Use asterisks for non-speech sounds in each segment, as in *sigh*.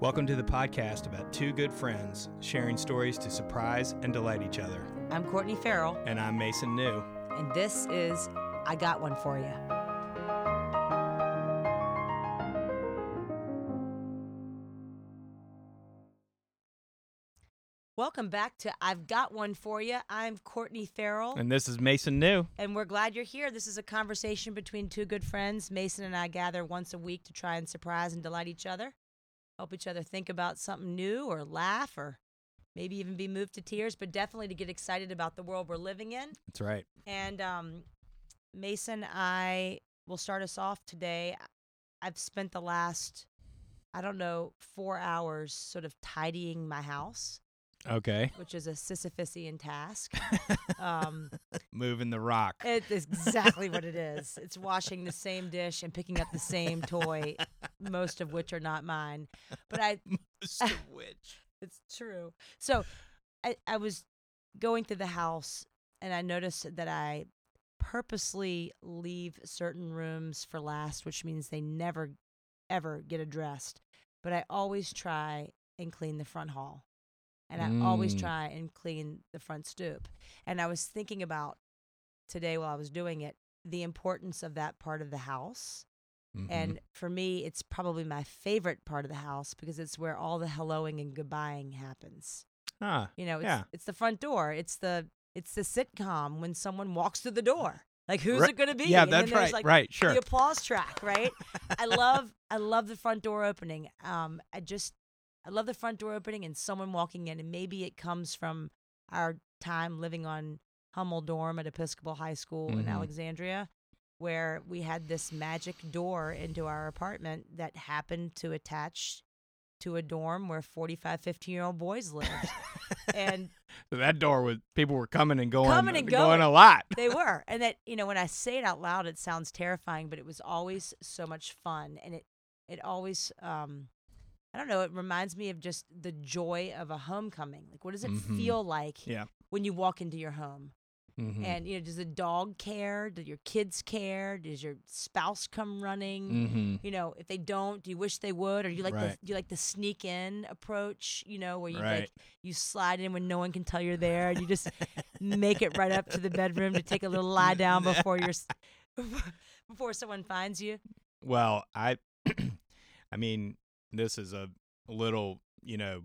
Welcome to the podcast about two good friends sharing stories to surprise and delight each other. I'm Courtney Farrell, And I'm Mason New. and this is I Got One For You. Welcome back to I've Got One For You. I'm Courtney Farrell, And this is Mason New. and we're glad you're here. This is a conversation between two good friends. Mason and I gather once a week to try and surprise and delight each other, help each other think about something new or laugh or maybe even be moved to tears, but definitely to get excited about the world we're living in. That's right. And um, Mason, I will start us off today. I've spent the last, I don't know, four hours sort of tidying my house, Okay. which is a Sisyphusian task. *laughs* Um, Moving the rock. it is exactly what it is. It's washing the same dish and picking up the same toy, most of which are not mine. But I, *laughs* Most of Which? *laughs* It's true. So I, I was going through the house and I noticed that I purposely leave certain rooms for last, which means they never, ever get addressed. But I always try and clean the front hall. And I always Mm. try and clean the front stoop. And I was thinking about today while I was doing it the importance of that part of the house. Mhm. And for me, it's probably my favorite part of the house because it's where all the helloing and goodbying happens. ah, You know, it's Yeah. it's the front door. It's the it's the sitcom when someone walks through the door. Like who's Right. it going to be? yeah, And that's right. like, right, sure. The applause track, right? I *laughs* love I love the front door opening. Um, I just I love the front door opening and someone walking in, and maybe it comes from our time living on Hummel Dorm at Episcopal High School in Mhm. Alexandria, where we had this magic door into our apartment that happened to attach to a dorm where 45, 15 year old boys lived. and So *laughs* that door was people were coming and going, Coming and going going. a lot. they were and that you know when i say it out loud it sounds terrifying but it was always so much fun and it it always um i don't know it reminds me of just the joy of a homecoming like what does it Mhm. feel like Yeah. when you walk into your home Mhm. and you know does the dog care do your kids care does your spouse come running Mhm. you know if they don't do you wish they would or do you like Right. the do you like the sneak in approach you know where you Right. like you slide in when no one can tell you're there and you just make it right up to the bedroom to take a little lie *laughs* down before you're *laughs* before someone finds you Well, I *clears throat* I mean, this is a little, you know,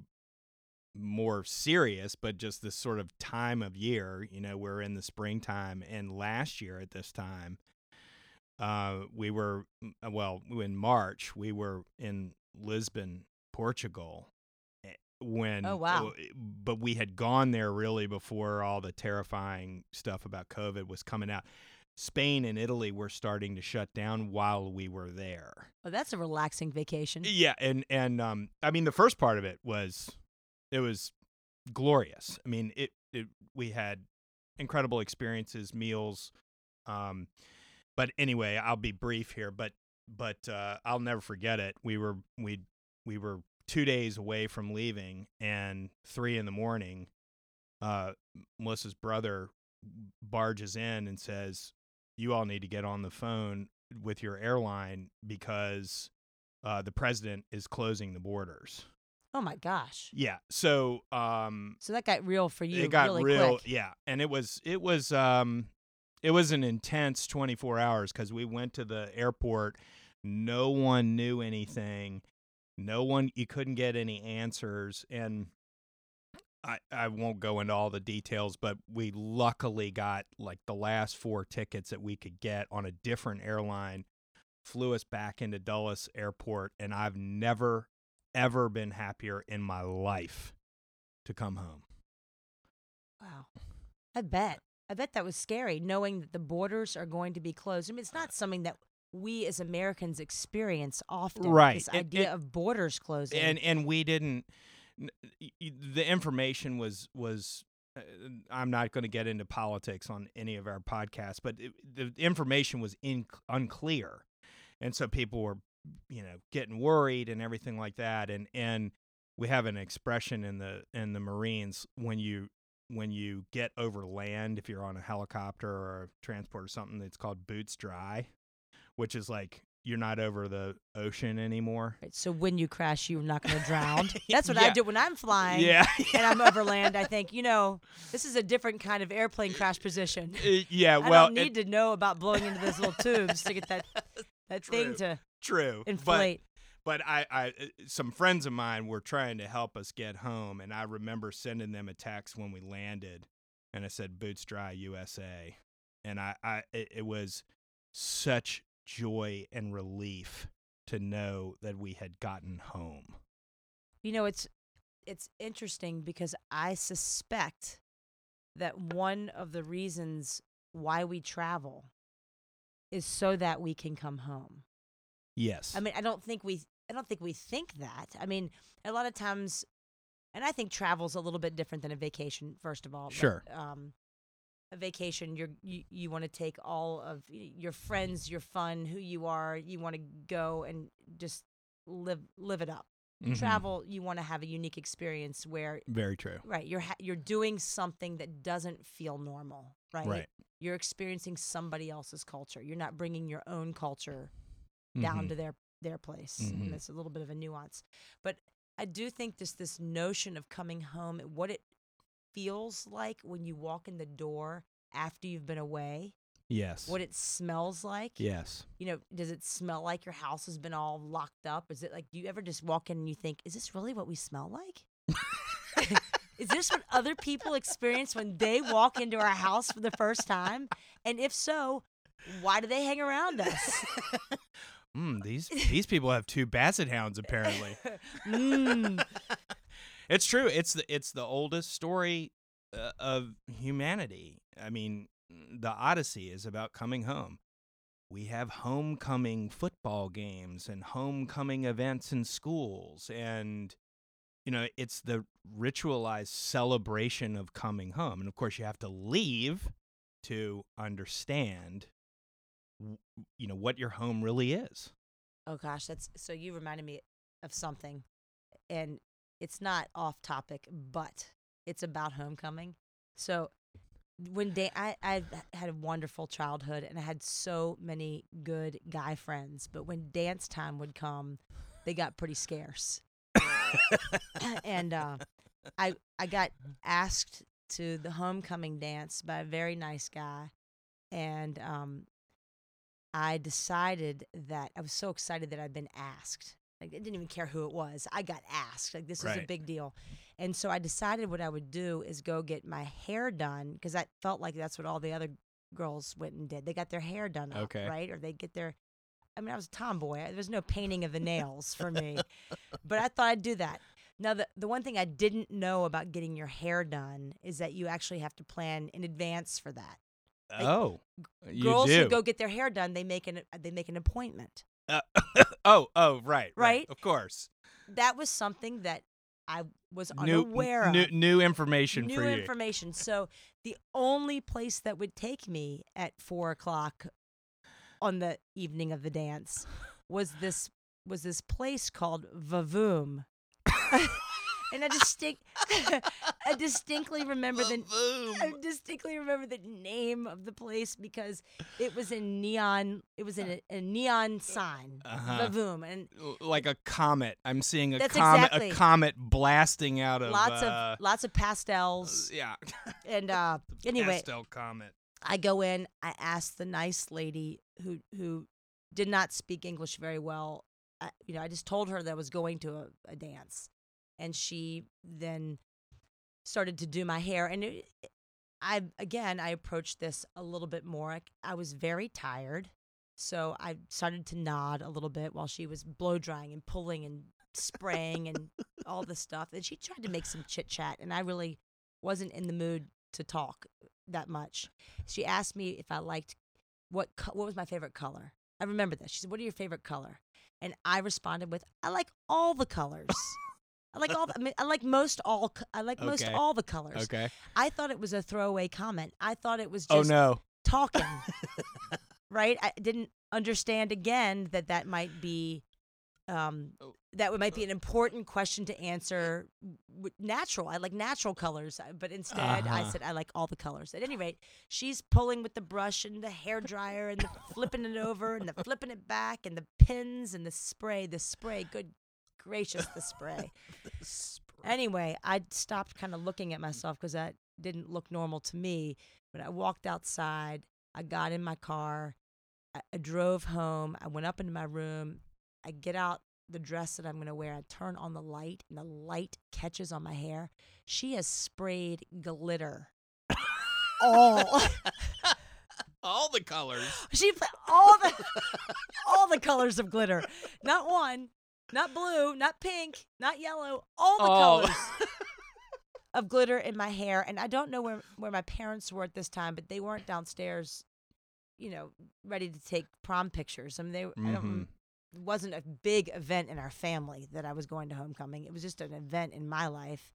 more serious, but just this sort of time of year, you know, we're in the springtime and last year at this time uh we were uh, well, in March, we were in Lisbon, Portugal. eh, When Oh, wow. uh, but we had gone there really before all the terrifying stuff about COVID was coming out. Spain and Italy were starting to shut down while we were there. oh that's a relaxing vacation Yeah, and and um, I mean the first part of it was, it was glorious. I mean it it we had incredible experiences, meals, um, but anyway, I'll be brief here. But but uh, I'll never forget it. We were we we were two days away from leaving, and three in the morning, uh, Melissa's brother barges in and says, "You all need to get on the phone with your airline because uh, the president is closing the borders." oh my gosh Yeah. So um, so that got real for you it got really real. quick Yeah, and it was it was um, it was an intense 24 hours because we went to the airport. No one knew anything. No one. You couldn't get any answers, and I I won't go into all the details, but we luckily got like the last four tickets that we could get on a different airline. Flew us back into Dulles Airport, and I've never ever been happier in my life to come home. wow i bet i bet that was scary knowing that the borders are going to be closed i mean it's not something that we as americans experience often Right, this idea of borders closing and and we didn't n- y- y- the information was was uh, I'm not going to get into politics on any of our podcasts, but it, the information was in, unclear, and so people were, you know, getting worried and everything like that. And and we have an expression in the in the Marines when you when you get over land, if you're on a helicopter or a transport or something, it's called boots dry, which is like you're not over the ocean anymore. Right, so when you crash, you're not going to drown. *laughs* That's what Yeah. I do when I'm flying. Yeah, And I'm over land. I think you know this is a different kind of airplane crash position. Uh, yeah. *laughs* I Well, it- need to know about blowing into those little tubes to get that *laughs* that thing to true. But inflate. but I, I, uh, some friends of mine were trying to help us get home, and I remember sending them a text when we landed, and I said "Boots Dry USA," and I, I, it, it was such joy and relief to know that we had gotten home. You know, it's it's interesting because I suspect that one of the reasons why we travel is so that we can come home. Yes. I mean, I don't think we I don't think we think that. I mean, a lot of times and I think travel's a little bit different than a vacation first of all. but, Sure. um a vacation you're you, you want to take all of your friends, your fun, who you are, you want to go and just live live it up. Mhm. Travel, you want to have a unique experience where Very true. right, you're ha- you're doing something that doesn't feel normal, right? Right. You're experiencing somebody else's culture. You're not bringing your own culture down Mhm. to their their place. Mhm. And it's a little bit of a nuance. But I do think this this notion of coming home, what it feels like when you walk in the door after you've been away, Yes. what it smells like. yes. You know, does it smell like your house has been all locked up? Is it like do you ever just walk in and you think, is this really what we smell like? *laughs* is this what other people experience when they walk into our house for the first time? And if so, why do they hang around us? *laughs* Mm, these these people have two basset hounds apparently. *laughs* Mm. It's true. It's the it's the oldest story uh, of humanity. I mean, the Odyssey is about coming home. We have homecoming football games and homecoming events in schools and you know, it's the ritualized celebration of coming home. And of course, you have to leave to understand you know what your home really is. Oh gosh, that's so you reminded me of something, and it's not off topic, but it's about homecoming. So when Dan, I I had a wonderful childhood, and I had so many good guy friends. But when dance time would come, they got pretty scarce, *laughs* and uh, I I got asked to the homecoming dance by a very nice guy, and um, I decided that I was so excited that I'd been asked. Like, I didn't even care who it was. I got asked. Like this was a Right. big deal, and so I decided what I would do is go get my hair done because I felt like that's what all the other girls went and did. They got their hair done up, Okay. right? Or they get their. I mean, I was a tomboy. There was no painting of the nails for me, but I thought I'd do that. Now, the the one thing I didn't know about getting your hair done is that you actually have to plan in advance for that. Oh, you Girls do. who go get their hair done, they make an they make an appointment. Uh, *laughs* oh, oh, right, Right? Of course. That was something that I was unaware new, of. new information New for you. New information. So the only place that would take me at four o'clock on the evening of the dance was this was this place called Vavoom. *laughs* *laughs* and I distinct *laughs* I distinctly remember the I distinctly remember the name of the place because it was in neon. It was in a, a neon sign, Uh-huh. And like a comet. I'm seeing a That's comet, exactly. a comet blasting out of lots uh, of lots of pastels. yeah. *laughs* And uh, anyway, pastel comet. I go in. I ask the nice lady who who did not speak English very well. I, you know, I just told her that I was going to a, a dance, and she then started to do my hair. And it, I again, I approached this a little bit more. I, I was very tired, so I started to nod a little bit while she was blow drying and pulling and spraying and *laughs* all the stuff. And she tried to make some chit chat, and I really wasn't in the mood to talk that much. She asked me if I liked what what was my favorite color. I remember this. She said, "What are your favorite color?" And I responded with, "I like all the colors." *laughs* I like all. The, I mean, I like most all. I like most Okay. all the colors. Okay. I thought it was a throwaway comment. I thought it was Oh just no. talking. *laughs* right? I didn't understand again that that might be um, Oh. that might be an important question to answer. w- Natural, I like natural colors, uh, but instead I Uh-huh. said I like all the colors. At any rate, she's pulling with the brush and the hair dryer and the flipping it over and the flipping it back and the pins and the spray. The spray, good gracious, *laughs* the spray. Anyway, I stopped kind of looking at myself because that didn't look normal to me. When I walked outside, I got in my car, I, I drove home, I went up into my room, I get out the dress that I'm going to wear, I turn on the light, and the light catches on my hair. She has sprayed glitter. all *laughs* All the colors. *laughs* she put all the all the colors of glitter. Not one, not blue, not pink, not yellow, all the Oh. colors *laughs* of glitter in my hair. And I don't know where, where my parents were at this time, but they weren't downstairs, you know, ready to take prom pictures. I mean, they I don't, it wasn't a big event in our family that I was going to homecoming. It was just an event in my life.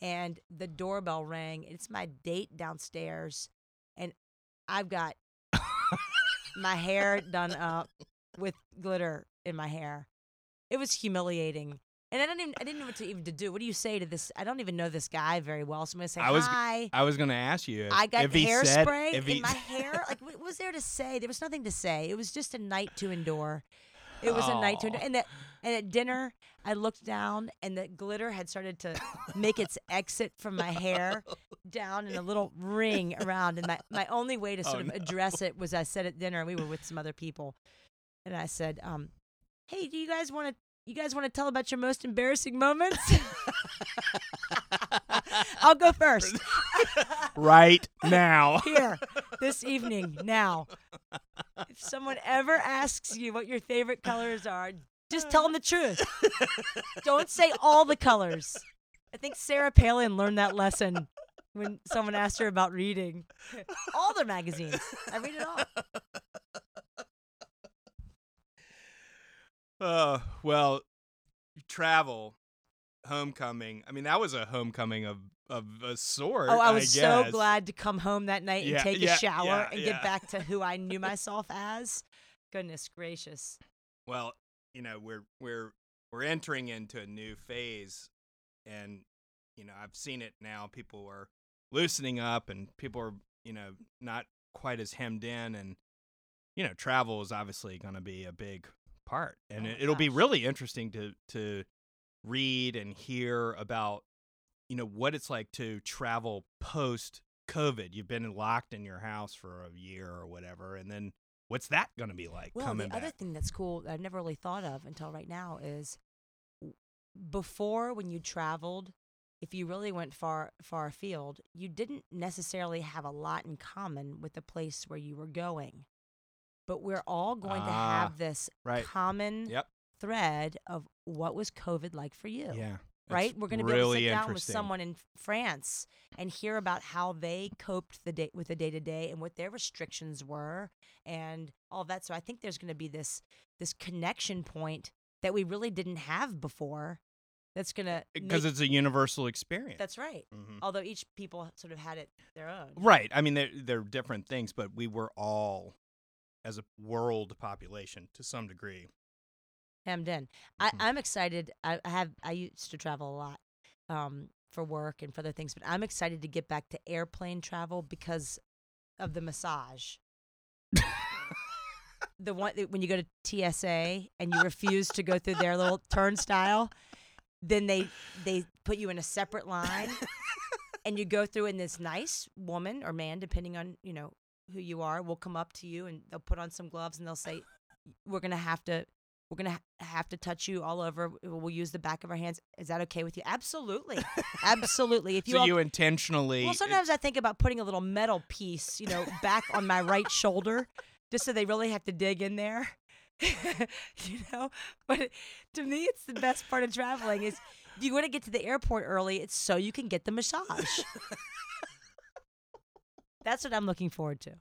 And the doorbell rang. It's my date downstairs, and I've got *laughs* my hair done up with glitter in my hair. It was humiliating. And I didn't even I didn't know what to even to do. What do you say to this? I don't even know this guy very well. So I'm gonna say I was hi. I was gonna ask you. If, I got if hairspray in he, my *laughs* hair. Like, what was there to say? There was nothing to say. It was just a night to endure. It was a night to endure. And that, and at dinner, I looked down, and the glitter had started to make its *laughs* exit from my hair down in a little ring around. And my, my only way to Oh, sort of no. address it was I said at dinner, we were with some other people, and I said, um, "Hey, do you guys want to?" You guys want to tell about your most embarrassing moments? *laughs* I'll go first. *laughs* right now. *laughs* here this evening now. If someone ever asks you what your favorite colors are, just tell them the truth. Don't say all the colors. I think Sarah Palin learned that lesson when someone asked her about reading all their magazines. I read it all. Uh, well, travel, homecoming. I mean, that was a homecoming of of a sort. Oh, I was so guess. glad to come home that night and Yeah, take yeah, a shower yeah, and get back to who I knew *laughs* myself as. Goodness gracious. Well, you know, we're we're we're entering into a new phase, and you know, I've seen it now. People are loosening up, and people are you know not quite as hemmed in, and you know, travel is obviously going to be a big part, and Oh it, it'll be really interesting to to read and hear about you know what it's like to travel post COVID. You've been locked in your house for a year or whatever, and then what's that going to be like Well, coming the other thing that's cool that I've never really thought of until right now is before when you traveled, if you really went far far afield, you didn't necessarily have a lot in common with the place where you were going. But we're all going to Ah, have this right. common Yep. thread of what was COVID like for you Yeah. right? We're going to be able to sit down with interesting. someone in France and hear about how they coped the day with the day to day and what their restrictions were and all that. So I think there's going to be this this connection point that we really didn't have before. That's going to because it's a universal experience. that's right. Mhm. Although each people sort of had it their own. right. I mean, they're, they're different things, but we were all, as a world population, to some degree. hemmed in. I, Mhm. I'm excited. I, I have I used to travel a lot um, for work and for other things, but I'm excited to get back to airplane travel because of the massage. *laughs* the one when you go to TSA and you refuse to go through their little turnstile, then they they put you in a separate line *laughs* and you go through and this nice woman or man depending on, you know, who you are will come up to you and they'll put on some gloves and they'll say we're going to have to we're going to ha- have to touch you all over. We'll use the back of our hands. Is that okay with you? Absolutely. Absolutely. If *laughs* you so all you intentionally. well, sometimes I think about putting a little metal piece, you know, back on my right *laughs* shoulder, just so they really have to dig in there. *laughs* you know, but to me, it's the best part of traveling is you want to get to the airport early, it's so you can get the massage. That's what I'm looking forward to.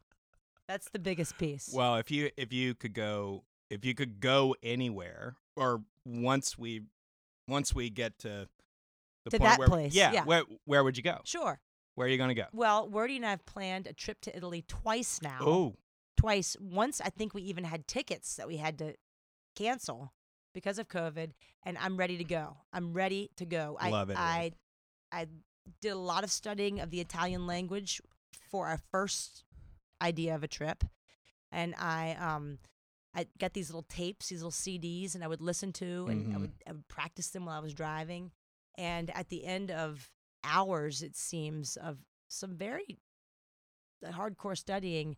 That's the biggest piece. well, if you if you could go if you could go anywhere, or once we once we get to the To point that where, place, yeah, yeah. where where would you go? sure. Where are you going to go? Well, Wordy and I have planned a trip to Italy twice now. Oh, Twice. Once, I think we even had tickets that we had to cancel because of COVID, and I'm ready to go. I'm ready to go. I love I, Italy. I I did a lot of studying of the Italian language for our first idea of a trip, and I um I got these little tapes, these little CDs, and I would listen to, and I Mhm. would I would practice them while I was driving. And at the end of hours, it seems of some very hardcore studying,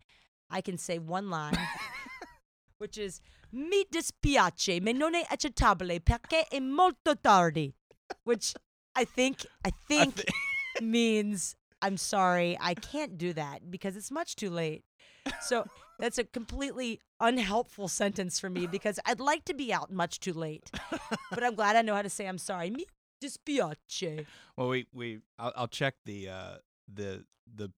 I can say one line, *laughs* which is "Mi dispiace, ma non è accettabile perché è molto tardi," which I think I think means I'm sorry, I can't do that because it's much too late. So that's a completely unhelpful sentence for me because I'd like to be out much too late, but I'm glad I know how to say I'm sorry. Mi dispiace. Well, we we I'll, I'll check the uh the the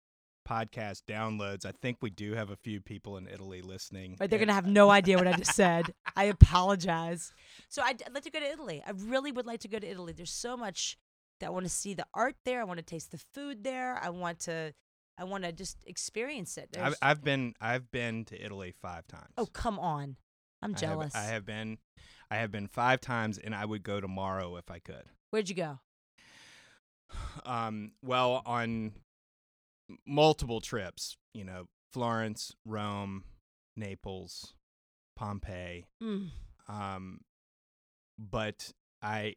podcast downloads. I think we do have a few people in Italy listening. But they're gonna have no *laughs* idea what I just said. I apologize. So I'd, I'd like to go to Italy. I really would like to go to Italy. There's so much I want to see the art there. I want to taste the food there. I want to, I want to just experience it. I've I've been I've been to Italy five times. oh come on, I'm I have- jealous. I have been I have been five times, and I would go tomorrow if I could. Where'd you go? *sighs* Um, well, on multiple trips, you know, Florence, Rome, Naples, Pompeii. Mm. Um, but I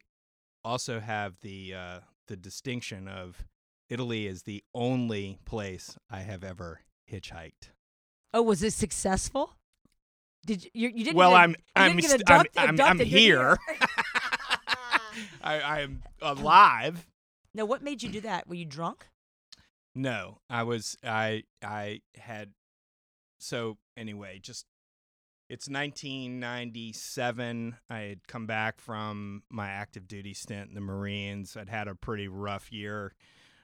also have the uh, the distinction of Italy is the only place I have ever hitchhiked. Oh, was it successful? Did you? You, you didn't. Well, I'm you I'm st- I'm, I'm, I'm abducted, did you? here. *laughs* I, I am alive. now, what made you do that? Were you drunk? No, I was I I had so anyway, just it's 1997. I had come back from my active duty stint in the Marines. I'd had a pretty rough year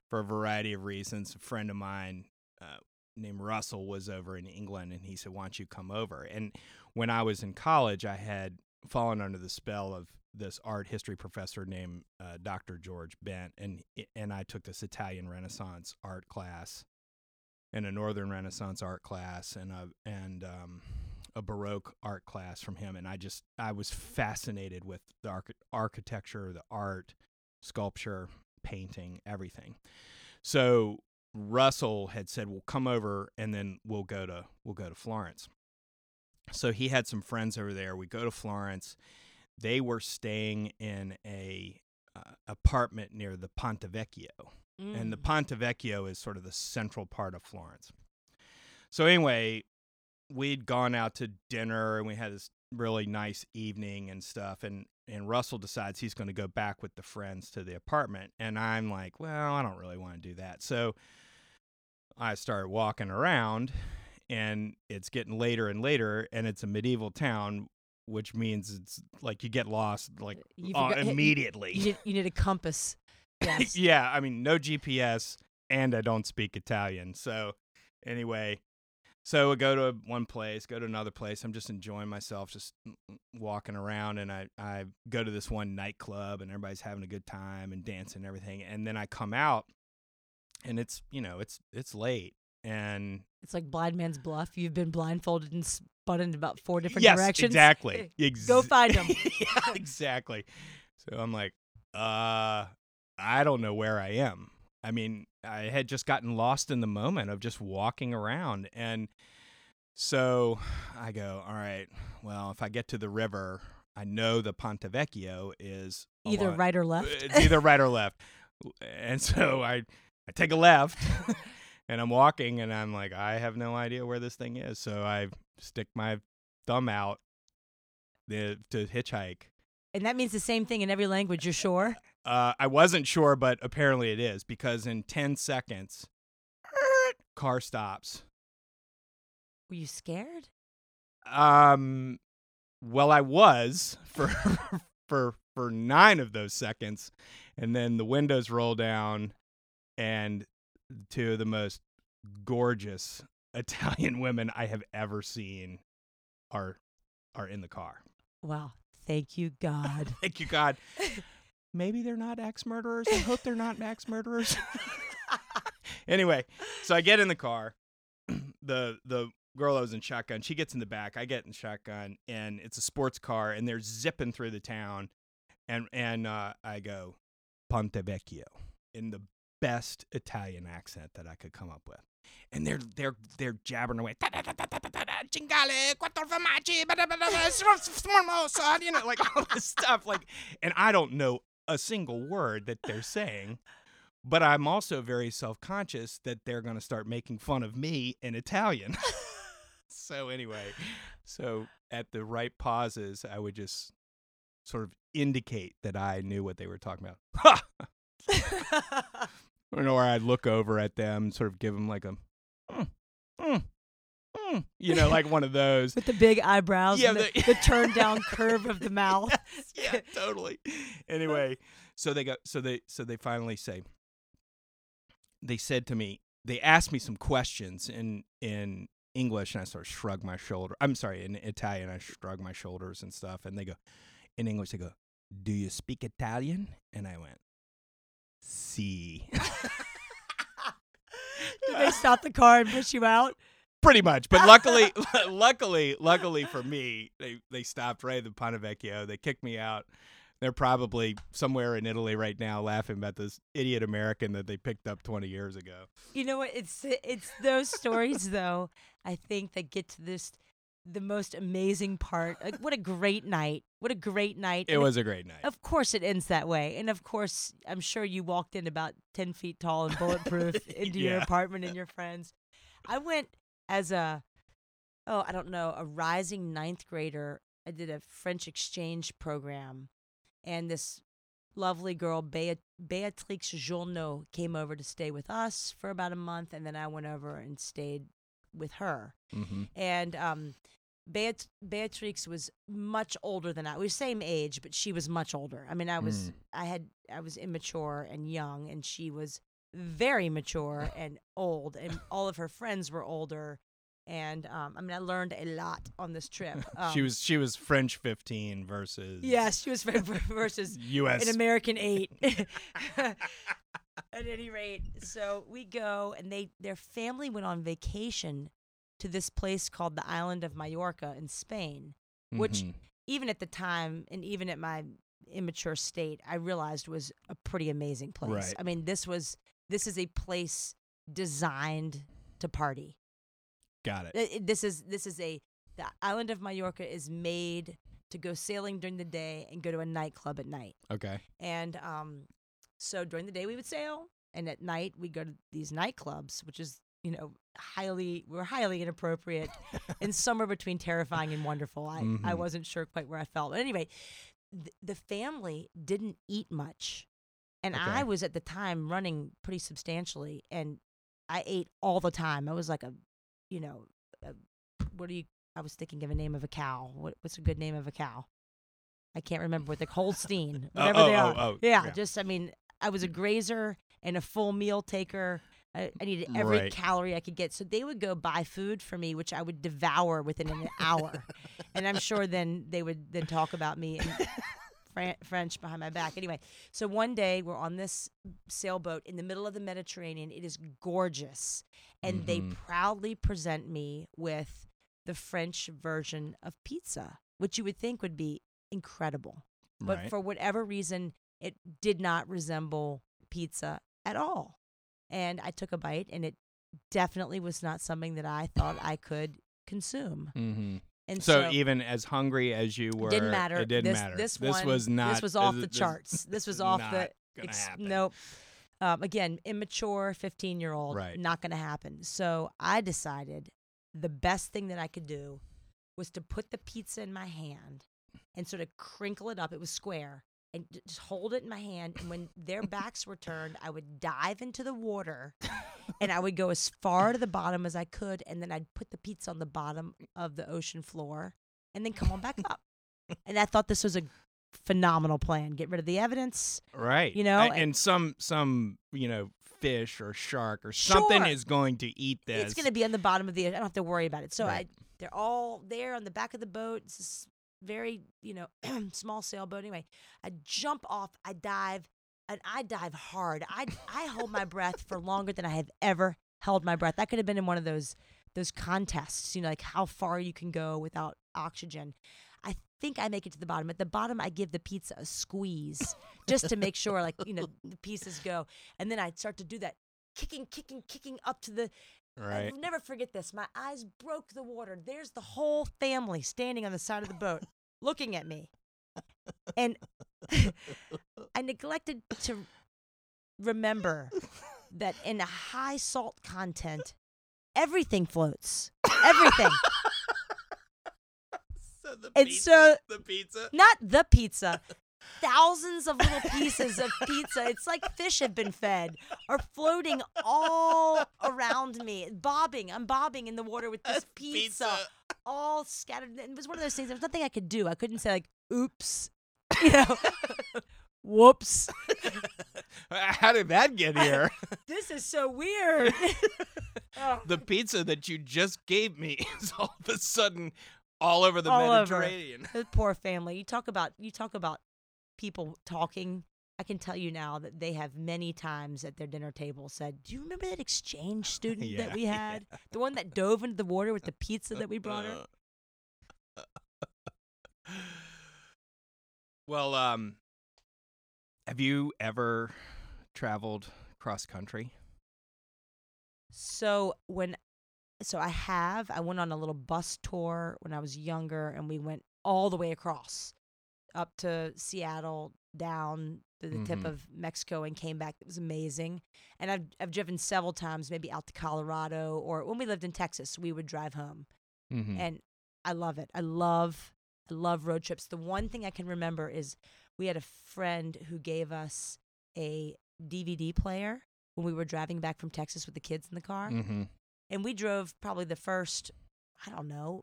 for a variety of reasons. A friend of mine uh, named Russell was over in England and he said, "Why don't you come over?" And when I was in college, I had fallen under the spell of this art history professor named uh, Dr. George Bent, and and I took this Italian Renaissance art class, and a Northern Renaissance art class, and a and um, a Baroque art class from him, and I just I was fascinated with the arch- architecture, the art, sculpture, painting, everything. So Russell had said, "Well, come over, and then we'll go to we'll go to Florence." So he had some friends over there. We go to Florence. They were staying in a uh, apartment near the Ponte Vecchio, and the Mm. Ponte Vecchio is sort of the central part of Florence. So anyway, we'd gone out to dinner and we had this really nice evening and stuff and and Russell decides he's going to go back with the friends to the apartment and I'm like, well, I don't really want to do that. So I started walking around and it's getting later and later and it's a medieval town which means it's like you get lost like uh, forgot- you- immediately. You need, you need a compass. Yes. *laughs* yeah, I mean, no GPS, and I don't speak Italian. So, anyway, so I go to one place, go to another place. I'm just enjoying myself, just walking around, and I I go to this one nightclub, and everybody's having a good time and dancing and everything. And then I come out, and it's you know it's it's late, and It's like blind man's bluff. You've been blindfolded and spun in about four different yes, directions. exactly, *laughs* Ex- Go find *laughs* 'em. yeah, exactly. So I'm like, uh, I don't know where I am. I mean, I had just gotten lost in the moment of just walking around. And so I go, all right, well, if I get to the river, I know the Ponte Vecchio is Either along- right or left. It's *laughs* either right or left. And so I, I take a left *laughs* and I'm walking and I'm like, I have no idea where this thing is. So I stick my thumb out the, to hitchhike. And that means the same thing in every language. You're sure? Uh, I wasn't sure, but apparently it is because in 10 seconds, car stops. Were you scared? Um, well, I was for *laughs* for for nine of those seconds, and then the windows roll down, and two of the most gorgeous *laughs* Italian women I have ever seen are are in the car. Wow. Thank you, God. *laughs* Thank you, God. Maybe they're not axe murderers. I hope they're not axe murderers. *laughs* anyway, so I get in the car. *clears throat* the the girl that was in shotgun. She gets in the back. I get in shotgun, and it's a sports car, and they're zipping through the town, and and uh, I go Ponte Vecchio in the best Italian accent that I could come up with, and they're they're they're jabbering away. Cingale, quattro formaggi, ba- da- ba- da- da- sformosa, you know, like all this *laughs* stuff, like, and I don't know a single word that they're saying. But I'm also very self conscious that they're going to start making fun of me in Italian. *laughs* *laughs* so, anyway, so at the right pauses, I would just sort of indicate that I knew what they were talking about. Or I'd look over at them, sort of give them like a, "Mm, mm, mm," you know, like one of those. With the big eyebrows Yeah, and the, the- the turned *laughs* down curve of the mouth. yeah, totally. Anyway, so they got so they so they finally say they said to me, they asked me some questions in in English and I sort of shrugged my shoulder. I'm sorry, in Italian I shrugged my shoulders and stuff and they go in English they go, "Do you speak Italian?" And I went, "See." *laughs* Did they stop the car and push you out? Pretty much, but *laughs* luckily, *laughs* luckily, luckily for me, they they stopped right at the Ponte Vecchio. They kicked me out. They're probably somewhere in Italy right now, laughing about this idiot American that they picked up 20 years ago. You know what? It's it's those stories though. I think that get to this the most amazing part. Like, what a great night! What a great night! It And was a great night. Of course, it ends that way, and of course, I'm sure you walked in about ten feet tall and bulletproof *laughs* into your apartment and your friends. I went as a oh, I don't know, a rising ninth grader. I did a French exchange program, and this lovely girl, Bea- Beatrix Journeau, came over to stay with us for about a month, and then I went over and stayed with her. Mm-hmm. And um, Beat- Beatrix was much older than I. We were same age, but she was much older. I mean, I was Mm. I had I was immature and young, and she was very mature *laughs* and old, and all of her friends were older. And um, I mean, I learned a lot on this trip. *laughs* Um, she was she was French 15 versus yes, she was ver- ver- *laughs* versus U.S. an American eight. *laughs* At any rate, so we go, and they their family went on vacation to this place called the island of Mallorca in Spain. which- Mhm. Even at the time, and even at my immature state, I realized was a pretty amazing place. Right. I mean, this was this is a place designed to party. Got it. This is this is a the island of Mallorca is made to go sailing during the day and go to a nightclub at night. Okay. And um, so during the day we would sail, and at night we go to these nightclubs, which is you know highly we're highly inappropriate *laughs* and somewhere between terrifying and wonderful. I I Mhm. wasn't sure quite where I felt, but anyway, th- the family didn't eat much, and I was at the time running pretty substantially, and I ate all the time. I was like a, you know, a, what do you? I was thinking of a name of a cow. What, what's a good name of a cow? I can't remember what the Holstein, *laughs* whatever oh, they oh, are. Oh, oh, yeah, yeah. just I mean, I was a grazer and a full meal taker. I, I needed every Right. calorie I could get. So they would go buy food for me, which I would devour within an hour. *laughs* and I'm sure then they would then talk about me in Fran- French behind my back. Anyway, so one day we're on this sailboat in the middle of the Mediterranean. It is gorgeous. And they Mhm. proudly present me with the French version of pizza, which you would think would be incredible. But right. for whatever reason, it did not resemble pizza at all. And I took a bite, and it definitely was not something that I thought I could consume. mm-hmm. And So, so, even as hungry as you were, didn't matter. It didn't this, matter. This, this one, was not. *laughs* This was off the charts. This was off the. Ex- nope. Um, again, immature, fifteen-year-old. Right. Not going to happen. So I decided the best thing that I could do was to put the pizza in my hand and sort of crinkle it up. It was square. And just hold it in my hand. And when their *laughs* backs were turned, I would dive into the water and I would go as far to the bottom as I could. And then I'd put the pizza on the bottom of the ocean floor and then come on back up. And I thought this was a phenomenal plan. Get rid of the evidence. Right. You know, and- and, some some you know fish or shark or something Sure. is going to eat this. It's going to be on the bottom of the. I don't have to worry about it. So Right. I, they're all there on the back of the boat. It's this very, you know, *clears throat* small sailboat. Anyway, I jump off. I dive, and I dive hard. I I hold my breath for longer than I have ever held my breath. That could have been in one of those those contests, you know, like how far you can go without oxygen. I think I make it to the bottom. At the bottom, I give the pizza a squeeze just to make sure, like, you know, the pieces go. And then I start to do that kicking, kicking, kicking up to the. Right. I'll never forget this. My eyes broke the water. There's the whole family standing on the side of the boat looking at me. And *laughs* I neglected to remember that in a high salt content, everything floats. Everything. *laughs* So the And pizza, so- the pizza. Not the pizza. Thousands of little pieces of pizza. It's like fish have been fed are floating all around me, bobbing. I'm bobbing in the water with this *laughs* pizza, all scattered. It was one of those things. There was nothing I could do. I couldn't say like, "Oops," *laughs* you know, *laughs* "Whoops." How did that get here? This is so weird. Oh. the pizza that you just gave me is all of a sudden all over the All over. Mediterranean. The poor family. You talk about you talk about people talking. I can tell you now that they have many times at their dinner table said, "Do you remember that exchange *laughs* student Yeah, that we had? The one that dove into the water with the pizza that we brought her?" *laughs* well, um, have you ever traveled cross country? So when so I have I went on a little bus tour when I was younger and we went all the way across up to Seattle down to the tip Mhm. of Mexico and came back. It was amazing. And I've I've driven several times maybe out to Colorado or when we lived in Texas, we would drive home. Mm-hmm. And I love it. I love I love road trips. The one thing I can remember is we had a friend who gave us a DVD player when we were driving back from Texas with the kids in the car. mm-hmm. And we drove probably the first, I don't know,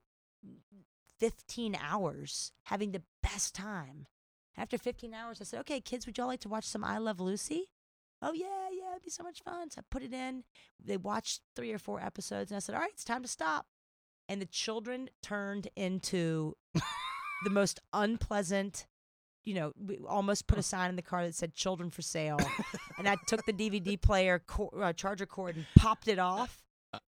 15 hours having the best time. After 15 hours, I said, okay, kids, would y'all like to watch some I Love Lucy? Oh, yeah, yeah, it'd be so much fun. So I put it in. They watched three or four episodes, and I said, all right, it's time to stop. And the children turned into the *laughs* most unpleasant, you know, we almost put a sign in the car that said children for sale. *laughs* and I took the DVD player co- uh, charger cord and popped it off.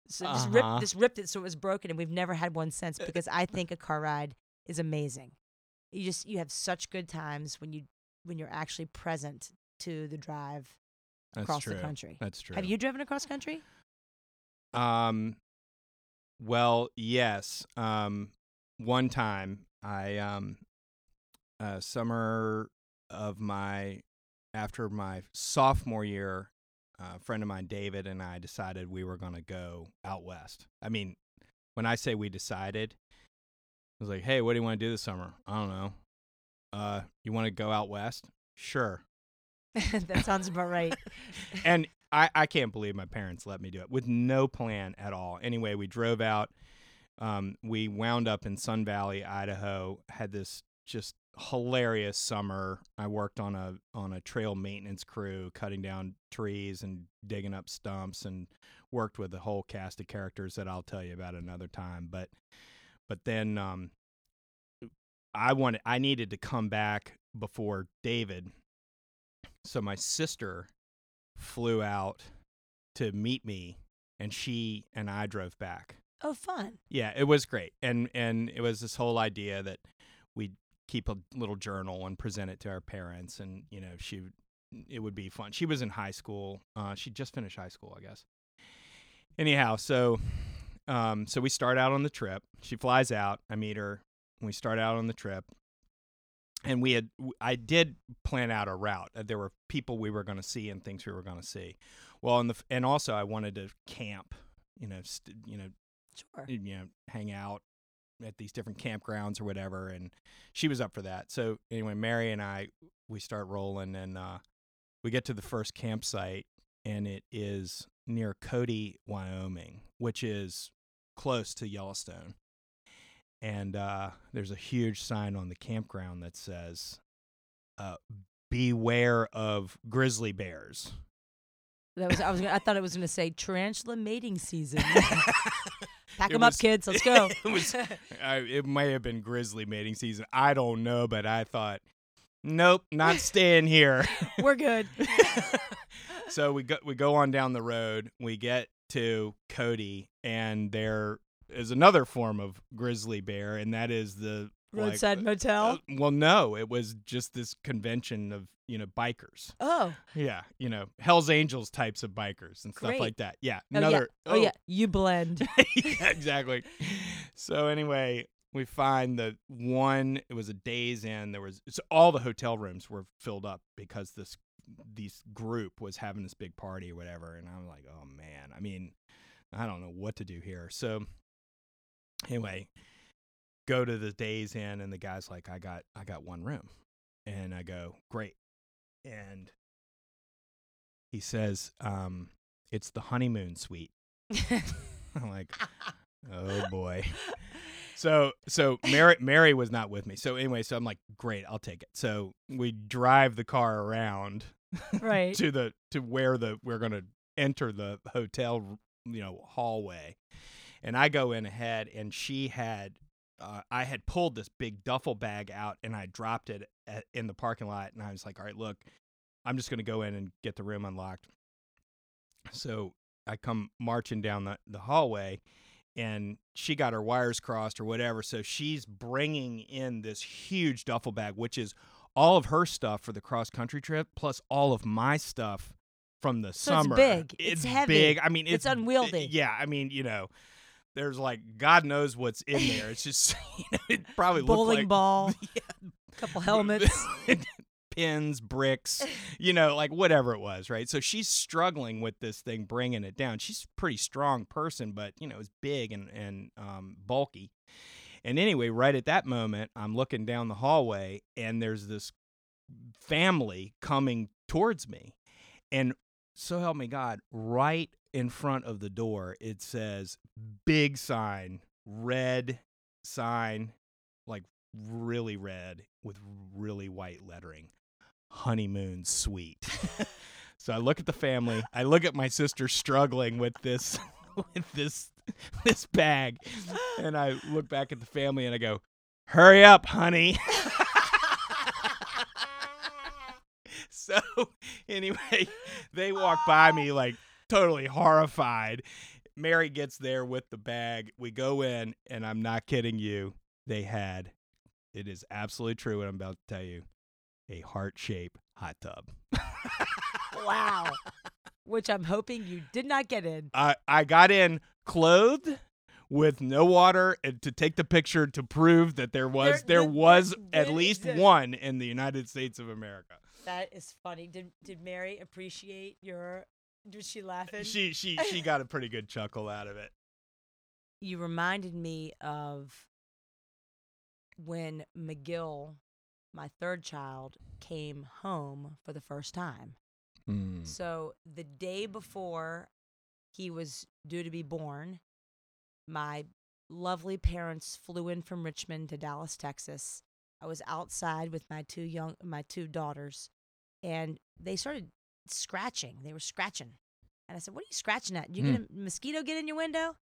So just Uh-huh. ripped, just ripped it so it was broken, and we've never had one since because I think a car ride is amazing. You just you have such good times when you when you're actually present to the drive That's across true. the country. That's true. Have you driven across country? Um, well, yes. Um, one time I um, uh, summer of my after my sophomore year, a friend of mine, David, and I decided we were going to go out west. I mean, when I say we decided, I was like, "Hey, what do you want to do this summer?" I don't know. Uh, you want to go out west? Sure. *laughs* that sounds about right. *laughs* and I, I can't believe my parents let me do it with no plan at all. Anyway, we drove out. Um, we wound up in Sun Valley, Idaho. Had this just hilarious summer. I worked on a on a trail maintenance crew, cutting down trees and digging up stumps, and worked with a whole cast of characters that I'll tell you about another time. But but then um, I wanted I needed to come back before David. So my sister flew out to meet me and she and I drove back. Oh, fun. Yeah, it was great. And and it was this whole idea that we'd keep a little journal and present it to our parents and you know, she it would be fun. She was in high school. Uh she just finished high school, I guess. Anyhow, so um so we start out on the trip. She flies out. I meet her. We start out on the trip. And we had i did plan out a route. Uh, There were people we were going to see and things we were going to see. Well, and the and also I wanted to camp, you know, st- you know, Sure. you know, hang out at these different campgrounds or whatever. And she was up for that. So anyway, Mary and I, we start rolling and uh, we get to the first campsite and it is near Cody, Wyoming, which is close to Yellowstone. And uh, there's a huge sign on the campground that says, uh, beware of grizzly bears. That was I was gonna, I thought it was going to say tarantula mating season. *laughs* Pack It them was- up, kids. Let's *laughs* go. it was I, it may have been grizzly mating season. I don't know, but I thought, nope, not staying here. *laughs* We're good. so we go we go on down the road. We get to Cody, and there is another form of grizzly bear, and that is the Roadside uh, motel. uh, well, no, it was just this convention of you know bikers. oh, Yeah, you know, Hell's Angels types of bikers and stuff Great. like that. Yeah, oh another. yeah. Oh, yeah. You blend. *laughs* yeah, exactly. So anyway, we find the one. It was a Days Inn. There was so all the hotel rooms were filled up because this this group was having this big party or whatever. And I'm like, oh man. I mean, I don't know what to do here. So anyway, go to the Days Inn, and the guy's like, I got I got one room, and I go, great, and he says, um, it's the honeymoon suite. *laughs* I'm like, oh boy. *laughs* So so Mary Mary was not with me. So anyway, so I'm like, great, I'll take it. So we drive the car around *laughs* right. to the to where the we're gonna enter the hotel you know hallway, and I go in ahead, and she had. Uh, I had pulled this big duffel bag out and I dropped it at, in the parking lot, and I was like, "All right, look, I'm just gonna go in and get the room unlocked." So I come marching down the, the hallway, and she got her wires crossed or whatever. So she's bringing in this huge duffel bag, which is all of her stuff for the cross country trip, plus all of my stuff from the So it's summer. big. It's heavy. big. I mean, It's it's, unwieldy. Yeah, I mean, you know, there's like God knows what's in there. It's just *laughs* you know, it probably looked Bowling like ball. *laughs* *laughs* Couple helmets. pins, bricks, you know, like whatever it was, right? So she's struggling with this thing, bringing it down. She's a pretty strong person, but you know, it's big and and um, bulky. And anyway, right at that moment, I'm looking down the hallway, and there's this family coming towards me, and so help me God, right in front of the door, it says big sign, red sign, like really red with really white lettering honeymoon suite. *laughs* so I look at the family, I look at my sister struggling with this *laughs* with this this bag, and I look back at the family and I go, "Hurry up, honey." *laughs* so anyway, they walk by me like totally horrified. Mary gets there with the bag. We go in, and I'm not kidding you. They had, it is absolutely true what I'm about to tell you, a heart shaped hot tub. wow. *laughs* Which I'm hoping you did not get in. I, I got in clothed with no water and to take the picture to prove that there was There- there, there- was there at least one in the United States of America. That is funny. Did did Mary appreciate your? Was she laughing? She she she got a pretty good chuckle out of it. you reminded me of when McGill, my third child, came home for the first time. Mm. So the day before he was due to be born, my lovely parents flew in from Richmond to Dallas, Texas. I was outside with my two young my two daughters and they started scratching. They were scratching. And I said, "What are you scratching at? Did you hmm. get a mosquito get in your window?"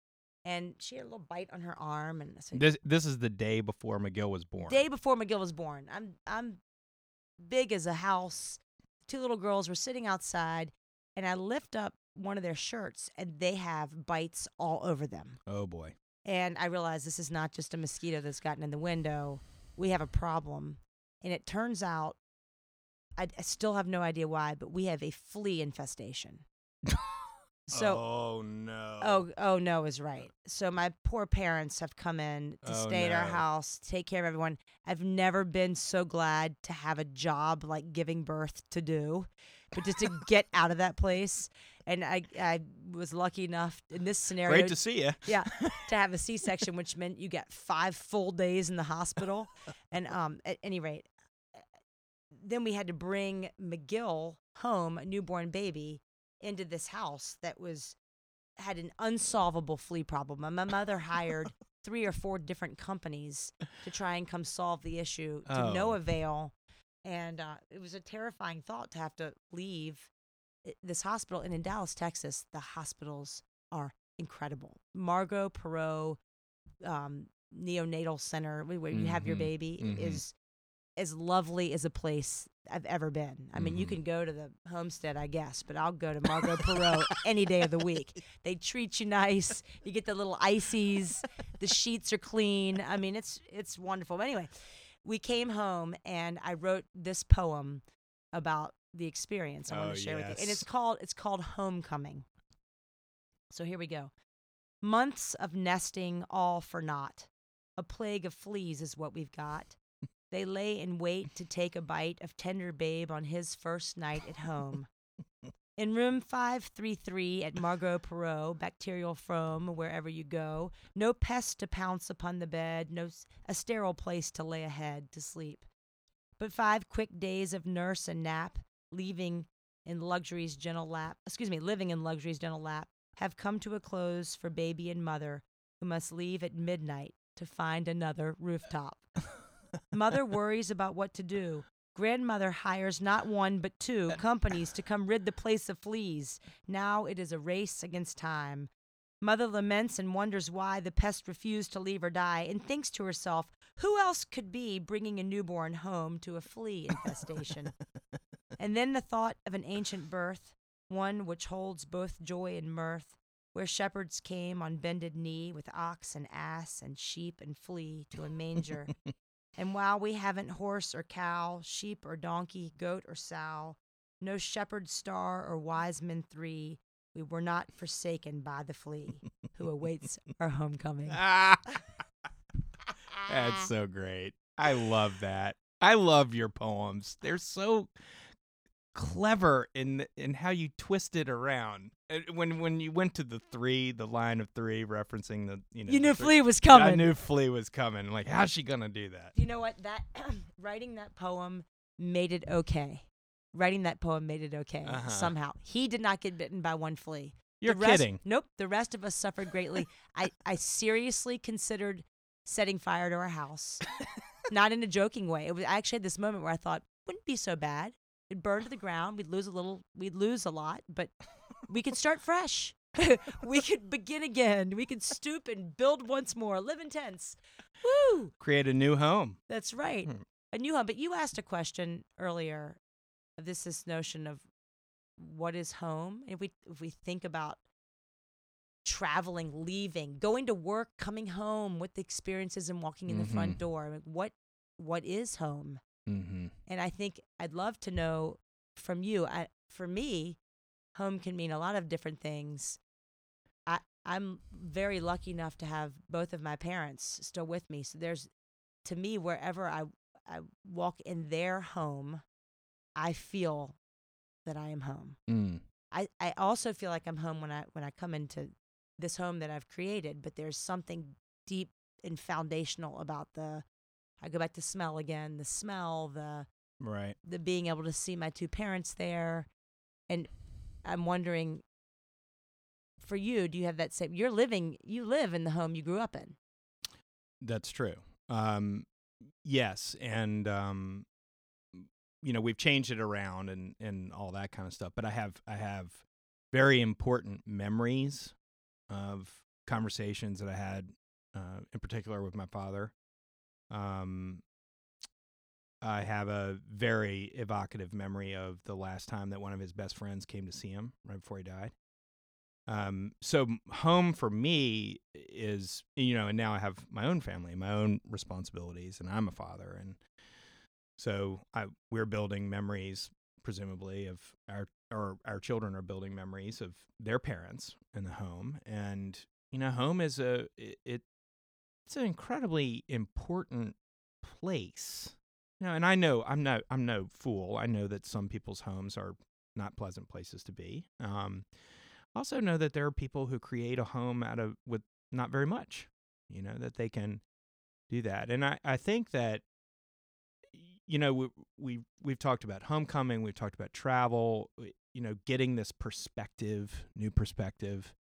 And she had a little bite on her arm and said, This this is the day before McGill was born. Day before McGill was born. I'm I'm big as a house. Two little girls were sitting outside, and I lift up one of their shirts, and they have bites all over them. oh boy. And I realized this is not just a mosquito that's gotten in the window. We have a problem. And it turns out, I, I still have no idea why, but we have a flea infestation. *laughs* so oh no. Oh, oh no is right. So my poor parents have come in to Oh, stay at our house, take care of everyone. I've never been so glad to have a job like giving birth to do, but just to *laughs* get out of that place. And I, I was lucky enough in this scenario, Great to see you. yeah, *laughs* to have a C-section, which meant you get five full days in the hospital. And um, at any rate, then we had to bring McGill home, a newborn baby, into this house that was had an unsolvable flea problem. And my mother hired *laughs* three or four different companies to try and come solve the issue to no Oh. avail. And uh, it was a terrifying thought to have to leave this hospital. And in Dallas, Texas, the hospitals are incredible. Margot Perot um, Neonatal Center, where you have your Mhm, baby, mhm. is as lovely as a place I've ever been. I mean, you Mhm. can go to the homestead, I guess, but I'll go to Margot Perot *laughs* any day of the week. They treat you nice. You get the little ices. The sheets are clean. I mean, it's it's wonderful. But anyway, we came home and I wrote this poem about the experience I Oh, want to share with you. And it's called it's called Homecoming. So here we go. Months of nesting all for naught. A plague of fleas is what we've got. They lay in wait to take a bite of tender babe on his first night at home. *laughs* In room 533 at Margot Perot, bacterial foam wherever you go, no pest to pounce upon the bed, no a sterile place to lay a head to sleep. But five quick days of nurse and nap, leaving in luxury's gentle lap, excuse me, living in luxury's gentle lap, have come to a close for baby and mother, who must leave at midnight to find another rooftop. Mother worries about what to do. Grandmother hires not one but two *laughs* companies to come rid the place of fleas. Now it is a race against time. Mother laments and wonders why the pest refused to leave or die, and thinks to herself, who else could be bringing a newborn home to a flea infestation? *laughs* and then the thought of an ancient birth, one which holds both joy and mirth, where shepherds came on bended knee with ox and ass and sheep and flea to a manger. *laughs* and while we haven't horse or cow, sheep or donkey, goat or sow, no shepherd star or wise men three, we were not forsaken by the flea who awaits *laughs* our homecoming. Ah. *laughs* That's so great. I love that. I love your poems. They're so clever in in how you twist it around. When when you went to the three, the line of three, referencing the you know You knew flea was coming. I knew Flea was coming. Like, how's she gonna do that? You know what? That *clears throat* writing that poem made it okay. Writing that poem made it okay Uh-huh. somehow. He did not get bitten by one flea. You're rest, kidding. Nope. The rest of us suffered greatly. *laughs* I, I seriously considered setting fire to our house. *laughs* not in a joking way. It was I actually had this moment where I thought, wouldn't be so bad. It'd burn to the ground. We'd lose a little. We'd lose a lot, but we can start fresh. *laughs* we could begin again. We could stoop and build once more. Live in tents. Woo! Create a new home. That's right. Hmm. A new home. But you asked a question earlier of this this notion of what is home. If we if we think about traveling, leaving, going to work, coming home, what the experiences and walking in the front Mhm. door. What what is home? Mm-hmm. And I think I'd love to know from you. I, for me, home can mean a lot of different things. I, I'm very lucky enough to have both of my parents still with me. So there's, to me, wherever I, I walk in their home, I feel that I am home. Mm. I, I also feel like I'm home when I when I come into this home that I've created, but there's something deep and foundational about the I go back to smell again, the smell, the Right. the being able to see my two parents there and i'm wondering for you do you have that same you're living you live in the home you grew up in That's true. Um, yes, and um, you know we've changed it around and and all that kind of stuff. But I have I have very important memories of conversations that I had, uh, in particular with my father. Um, I have a very evocative memory of the last time that one of his best friends came to see him right before he died. Um, so home for me is, you know, and now I have my own family, my own responsibilities, and I'm a father, and so I we're building memories, presumably, of our or our children are building memories of their parents in the home, and you know, home is a it, it it's an incredibly important place. Know, and I know I'm no I'm no fool. I know that some people's homes are not pleasant places to be. Um, also know that there are people who create a home out of with not very much. You know that they can do that, and I I think that you know we we we've talked about homecoming, we've talked about travel. You know, getting this perspective, new perspective,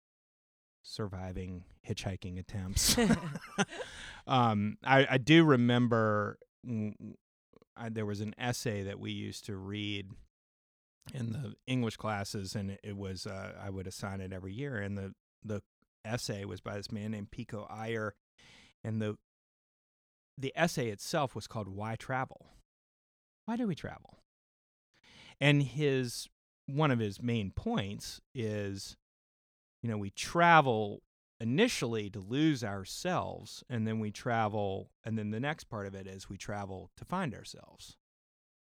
surviving hitchhiking attempts. *laughs* *laughs* um, I, I do remember I, there was an essay that we used to read in the English classes, and it, was uh, I would assign it every year, and the the essay was by this man named Pico Iyer, and the the essay itself was called "Why Travel." Why do we travel? And his one of his main points is, you know, we travel initially to lose ourselves, and then we travel, and then the next part of it is we travel to find ourselves.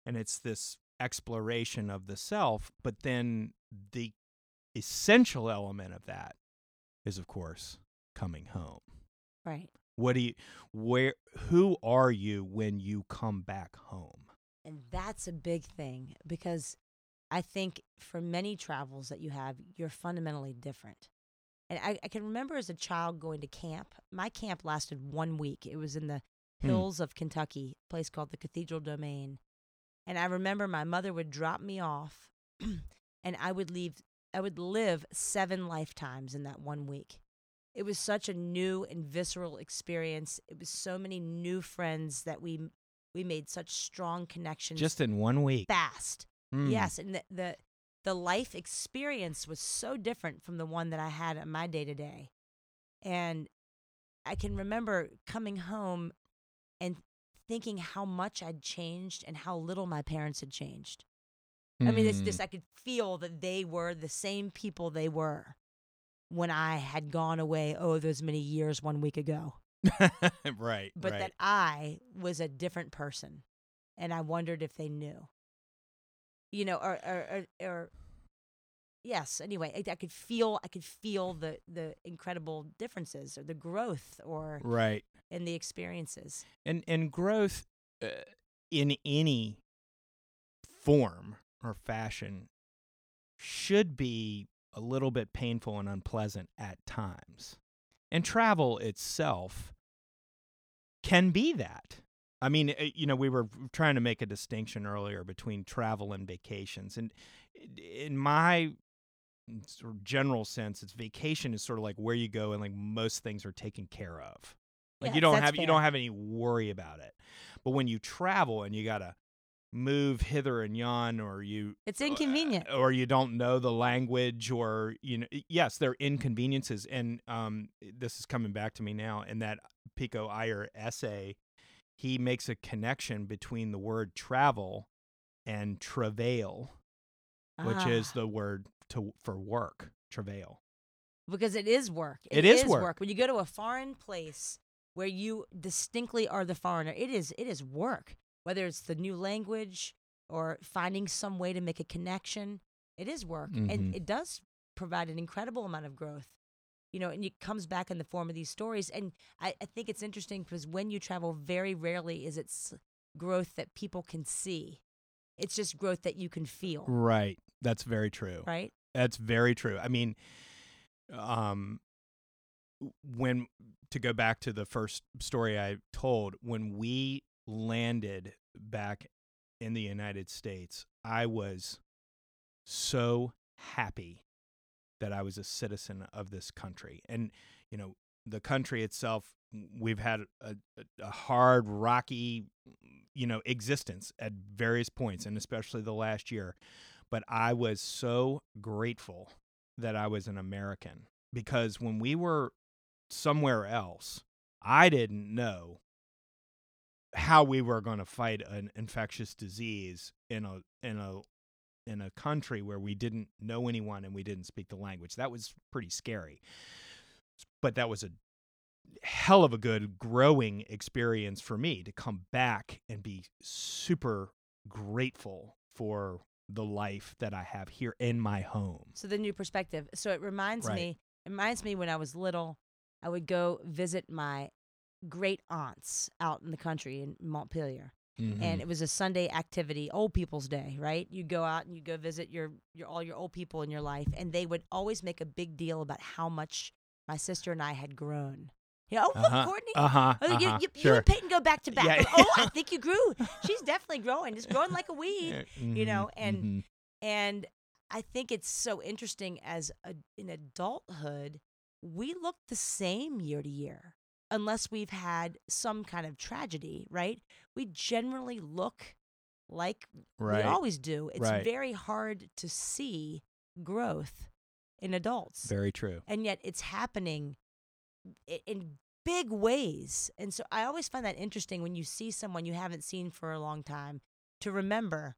And it's this exploration of the self, but then the essential element of that is, of course, coming home. Right. What do you, where, who are you when you come back home? And that's a big thing because I think for many travels that you have, you're fundamentally different. And I, I can remember as a child going to camp. My camp lasted one week. It was in the Hmm. hills of Kentucky, a place called the Cathedral Domain. And I remember my mother would drop me off *clears throat* and I would leave I would live seven lifetimes in that one week. It was such a new and visceral experience. It was so many new friends that we we made such strong connections Just in one week. fast. Mm. Yes, and the, the the life experience was so different from the one that I had in my day to day. And I can remember coming home and thinking how much I'd changed and how little my parents had changed. I mean, it's Mm. just I could feel that they were the same people they were when I had gone away, oh, those many years one week ago. *laughs* right. But right. that I was a different person. And I wondered if they knew. You know, or or or, or yes, anyway, I, I could feel I could feel the the incredible differences or the growth or right. in the experiences. And and growth uh, in any form or fashion should be a little bit painful and unpleasant at times. And travel itself can be that. I mean, uh, you know, we were trying to make a distinction earlier between travel and vacations. And in my sort of general sense, it's vacation is sort of like where you go and like most things are taken care of. Like you don't have you don't have any worry about it. But when you travel and you got to move hither and yon or you It's inconvenient. or you don't know the language or you know yes there are inconveniences and um this is coming back to me now in that pico iyer essay he makes a connection between the word travel and travail which is Ah, the word to for work travail because it is work. It is work. When you go to a foreign place where you distinctly are the foreigner, it is it is work. Whether it's the new language or finding some way to make a connection, it is work, Mhm. and it does provide an incredible amount of growth. You know, and it comes back in the form of these stories. And I, I think it's interesting because when you travel, very rarely is it s- growth that people can see. It's just growth that you can feel, right that's very true right? That's very true. I mean, um, when to go back to the first story I told, when we landed back in the United States, I was so happy that I was a citizen of this country. And, you know, the country itself, we've had a, a, hard, rocky, mm, you know, existence at various points, and especially the last year but I was so grateful that I was an American because when we were somewhere else, I didn't know how we were going to fight an infectious disease in a in a in a country where we didn't know anyone and we didn't speak the language. That was pretty scary. But that was a hell of a good growing experience for me to come back and be super grateful for the life that I have here in my home. So the new perspective. So it reminds Right. me, it reminds me when I was little, I would go visit my great aunts out in the country in Montpelier. Mm-hmm. And it was a Sunday activity, old people's day, right? You go out and you go visit your, your all your old people in your life, and they would always make a big deal about how much my sister and I had grown. You know, oh look, uh-huh. Courtney, Uh-huh. oh, you, uh-huh. you, you sure. and Peyton go back to back. Yeah. Oh, I *laughs* think you grew. She's definitely growing. It's growing like a weed. you know, and- mm-hmm. And I think it's so interesting as a, in adulthood, we look the same year to year, unless we've had some kind of tragedy, right? We generally look like right. we always do. It's Right. very hard to see growth in adults, Very true. and yet it's happening in big ways. And so I always find that interesting when you see someone you haven't seen for a long time to remember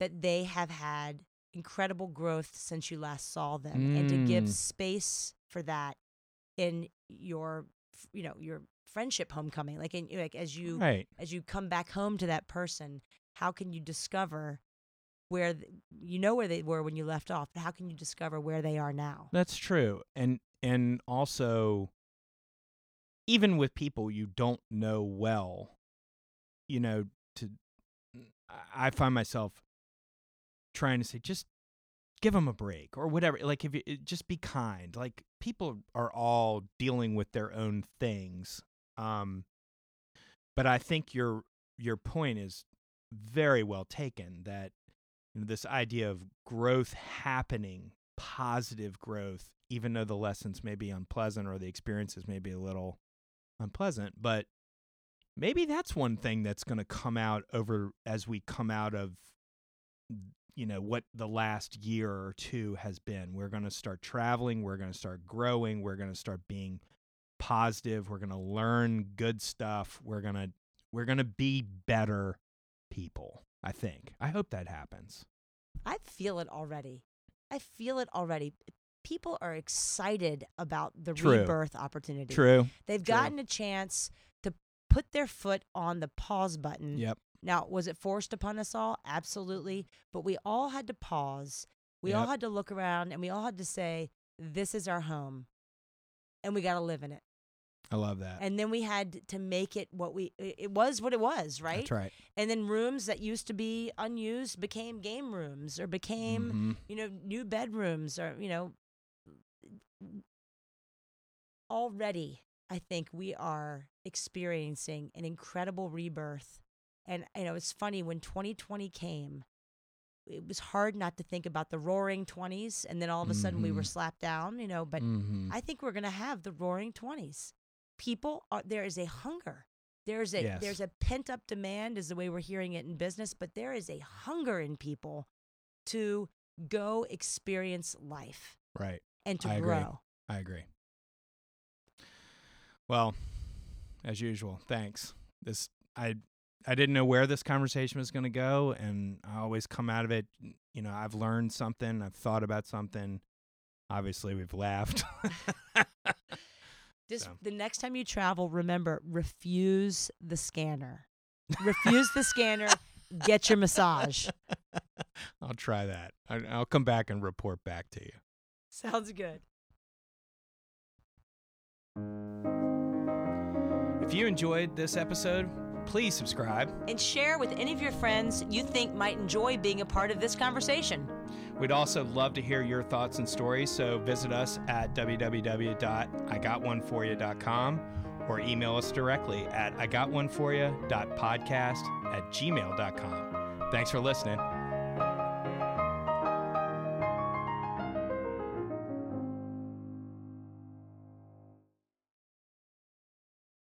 that they have had incredible growth since you last saw them and to give Mm. space for that in your you know your friendship homecoming like in like as you Right. as you come back home to that person how can you discover where th- you know where they were when you left off but how can you discover where they are now That's true. And and also even with people you don't know well, you know, to I- I find myself trying to say just give them a break or whatever. Like if you just be kind. Like people are all dealing with their own things. Um but I think your your point is very well taken that you know, this idea of growth happening, positive growth, even though the lessons may be unpleasant or the experiences may be a little unpleasant, but maybe that's one thing that's going to come out over as we come out of you know what the last year or two has been. We're going to start traveling, we're going to start growing, we're going to start being positive, we're going to learn good stuff, we're going to we're going to be better people. I think. I hope that happens. i feel it already i feel it already people are excited about the True. rebirth opportunity True. they've True. gotten a chance to put their foot on the pause button Yep. Now, was it forced upon us all? Absolutely. But we all had to pause. We all had to look around and we all had to say, this is our home. And we got to live in it. I love that. And then we had to make it what we, it was what it was, right? That's right. And then rooms that used to be unused became game rooms or became, Mhm. you know, new bedrooms or, you know, already I think we are experiencing an incredible rebirth. And you know, it's funny when 2020 came, it was hard not to think about the roaring 20s and then all of a sudden we were Mhm. slapped down, you know, but Mhm. I think we're going to have the roaring 20s. People are there is a hunger. There's a Yes. there's a pent up demand is the way we're hearing it in business, but there is a hunger in people to go experience life right. and to I agree. grow. I agree. Well, as usual, thanks. This I I didn't know where this conversation was going to go and I always come out of it, you know, I've learned something, I've thought about something. Obviously, we've laughed. *laughs* Just So. the next time you travel, remember refuse the scanner. refuse the scanner. Get your massage. *laughs* I'll try that. I, I'll come back and report back to you. Sounds good. If you enjoyed this episode, please subscribe. And share with any of your friends you think might enjoy being a part of this conversation. We'd also love to hear your thoughts and stories, so visit us at www.igotOneForYou.com or email us directly at igotOneForYou.podcast at gmail.com. Thanks for listening.